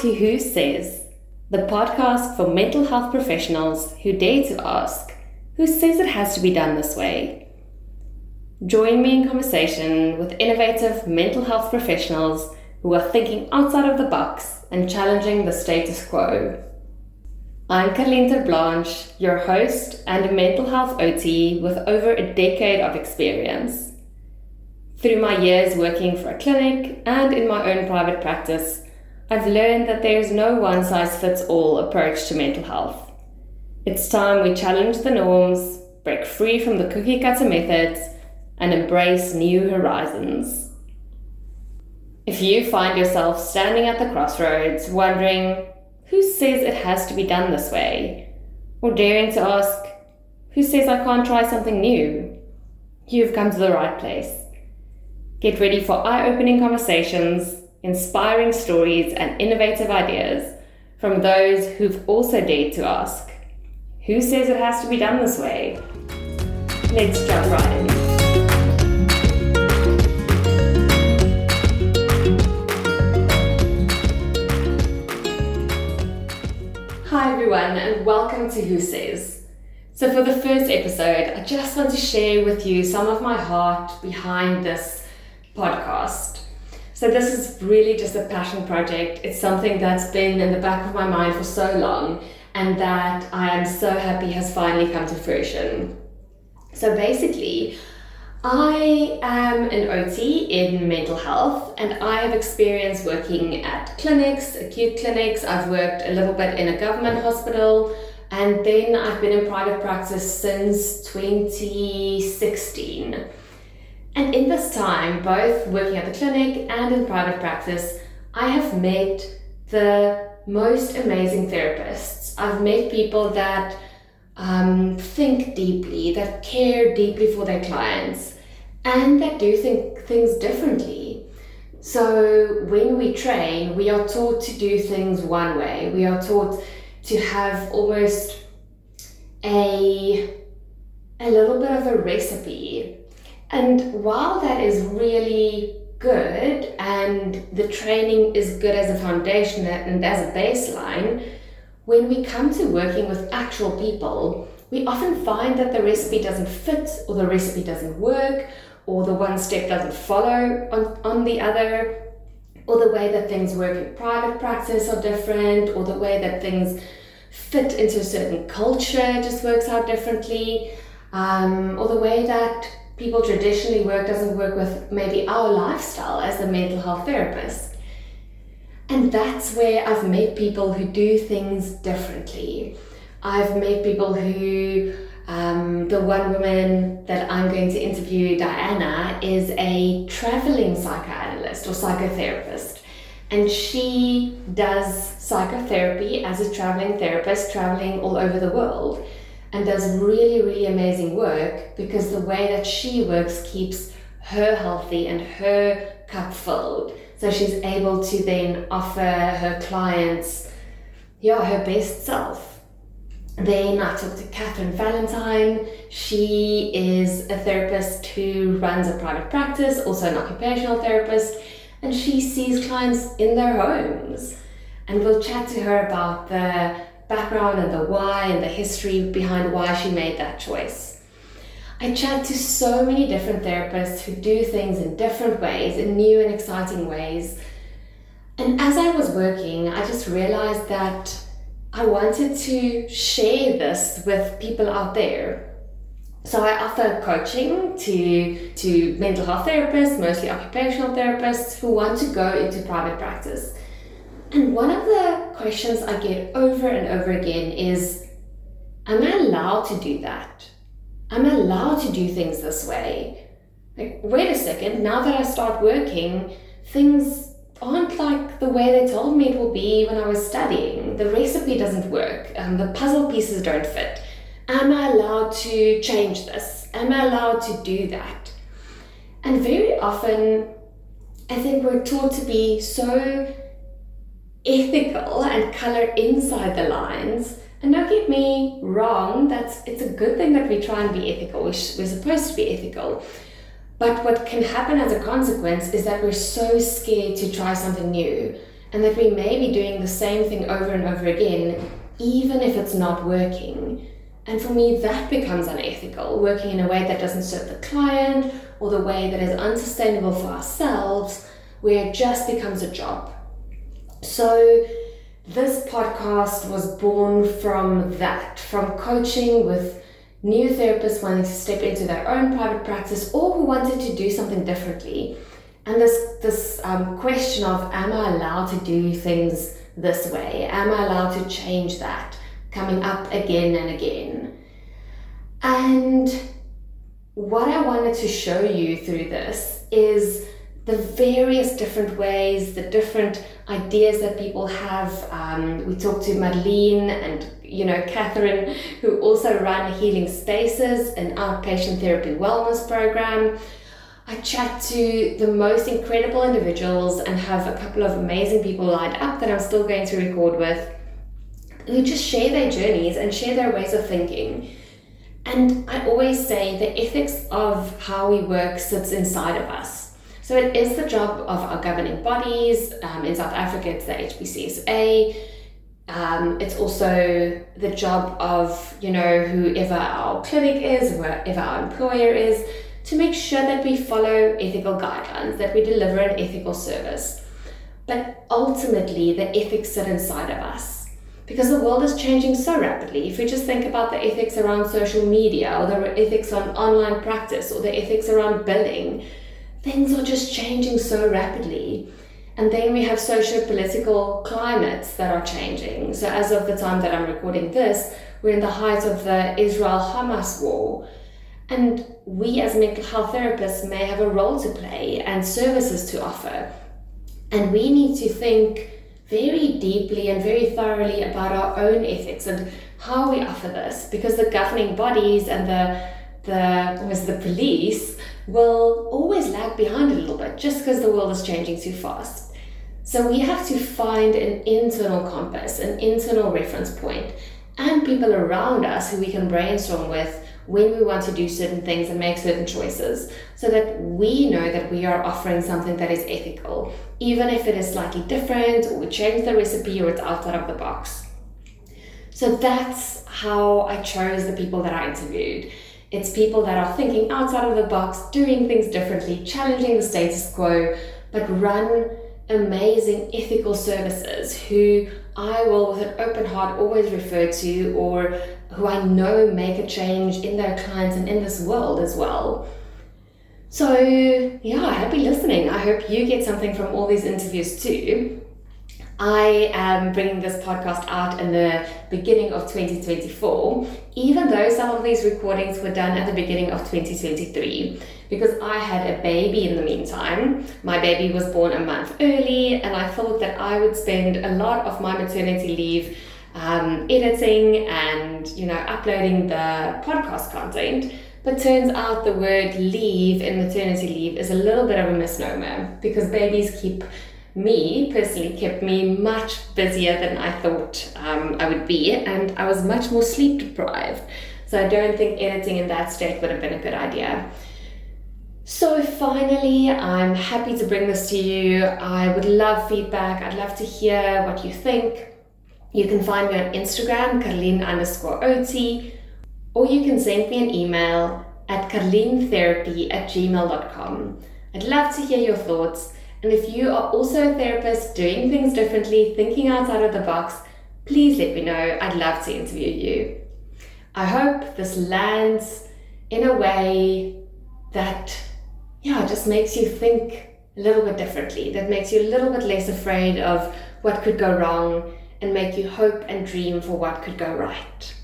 to Who Says, the podcast for mental health professionals who dare to ask, who says it has to be done this way? Join me in conversation with innovative mental health professionals who are thinking outside of the box and challenging the status quo. I'm Karlien Terblanche, your host and a mental health OT with over a decade of experience. Through my years working for a clinic and in my own private practice, I've learned that there is no one size fits all approach to mental health. It's time we challenge the norms, break free from the cookie cutter methods, and embrace new horizons. If you find yourself standing at the crossroads wondering, who says it has to be done this way? Or daring to ask, who says I can't try something new? You've come to the right place. Get ready for eye opening conversations inspiring stories, and innovative ideas from those who've also dared to ask, Who says it has to be done this way? Let's jump right in. Hi everyone, and welcome to Who Says. So, for the first episode, I just want to share with you some of my heart behind this podcast. So this is really just a passion project. It's something that's been in the back of my mind for so long and that I am so happy has finally come to fruition. So basically, I am an OT in mental health and I have experience working at clinics, acute clinics. I've worked a little bit in a government hospital and then I've been in private practice since 2016. And in this time, both working at the clinic and in private practice, I have met the most amazing therapists. I've met people that um, think deeply, that care deeply for their clients, and that do think things differently. So when we train, we are taught to do things one way. We are taught to have almost a a little bit of a recipe and while that is really good and the training is good as a foundation and as a baseline, when we come to working with actual people, we often find that the recipe doesn't fit or the recipe doesn't work or the one step doesn't follow on, on the other or the way that things work in private practice are different or the way that things fit into a certain culture just works out differently um, or the way that people traditionally work doesn't work with maybe our lifestyle as a mental health therapist. And that's where I've met people who do things differently. I've met people who, um, the one woman that I'm going to interview, Diana, is a traveling psychoanalyst or psychotherapist. And she does psychotherapy as a traveling therapist, traveling all over the world and does really, really amazing work because the way that she works keeps her healthy and her cup filled. So she's able to then offer her clients, yeah, her best self. Then I talked to Catherine Valentine. She is a therapist who runs a private practice, also an occupational therapist, and she sees clients in their homes. And we'll chat to her about the background and the why and the history behind why she made that choice. I chat to so many different therapists who do things in different ways, in new and exciting ways. And as I was working, I just realized that I wanted to share this with people out there. So I offer coaching to, to mental health therapists, mostly occupational therapists, who want to go into private practice. And one of the questions I get over and over again is Am I allowed to do that? Am I allowed to do things this way? Like, wait a second, now that I start working, things aren't like the way they told me it will be when I was studying. The recipe doesn't work, um, the puzzle pieces don't fit. Am I allowed to change this? Am I allowed to do that? And very often, I think we're taught to be so ethical and color inside the lines. And don't get me wrong, that's it's a good thing that we try and be ethical. We're, we're supposed to be ethical. But what can happen as a consequence is that we're so scared to try something new and that we may be doing the same thing over and over again, even if it's not working. And for me, that becomes unethical, working in a way that doesn't serve the client or the way that is unsustainable for ourselves, where it just becomes a job. So, this podcast was born from that, from coaching with new therapists wanting to step into their own private practice or who wanted to do something differently. And this, this um, question of, am I allowed to do things this way? Am I allowed to change that? Coming up again and again. And what I wanted to show you through this is the various different ways, the different ideas that people have. Um, we talked to Madeline and you know Catherine, who also run Healing Spaces, an outpatient therapy wellness program. I chat to the most incredible individuals and have a couple of amazing people lined up that I'm still going to record with who just share their journeys and share their ways of thinking. And I always say the ethics of how we work sits inside of us. So it is the job of our governing bodies. Um, in South Africa, it's the HPCSA. Um, it's also the job of you know whoever our clinic is, wherever our employer is, to make sure that we follow ethical guidelines, that we deliver an ethical service. But ultimately, the ethics sit inside of us because the world is changing so rapidly. If we just think about the ethics around social media or the ethics on online practice or the ethics around billing, things are just changing so rapidly. And then we have socio political climates that are changing. So, as of the time that I'm recording this, we're in the height of the Israel Hamas war. And we, as mental health therapists, may have a role to play and services to offer. And we need to think very deeply and very thoroughly about our own ethics and how we offer this because the governing bodies and the the the police will always lag behind a little bit just because the world is changing too fast. So we have to find an internal compass, an internal reference point, and people around us who we can brainstorm with when we want to do certain things and make certain choices so that we know that we are offering something that is ethical, even if it is slightly different or we change the recipe or it's outside of the box. So that's how I chose the people that I interviewed. It's people that are thinking outside of the box, doing things differently, challenging the status quo, but run amazing ethical services who I will, with an open heart, always refer to or who I know make a change in their clients and in this world as well. So, yeah, happy listening. I hope you get something from all these interviews too. I am bringing this podcast out in the beginning of 2024, even though some of these recordings were done at the beginning of 2023, because I had a baby in the meantime. My baby was born a month early, and I thought that I would spend a lot of my maternity leave um, editing and you know uploading the podcast content. But turns out the word leave in maternity leave is a little bit of a misnomer because babies keep me personally kept me much busier than I thought um, I would be, and I was much more sleep deprived. So I don't think editing in that state would have been a good idea. So finally, I'm happy to bring this to you. I would love feedback. I'd love to hear what you think. You can find me on Instagram, Karlien underscore OT, or you can send me an email at karlientherapy at gmail.com. I'd love to hear your thoughts. And if you are also a therapist doing things differently, thinking outside of the box, please let me know. I'd love to interview you. I hope this lands in a way that, yeah, just makes you think a little bit differently, that makes you a little bit less afraid of what could go wrong and make you hope and dream for what could go right.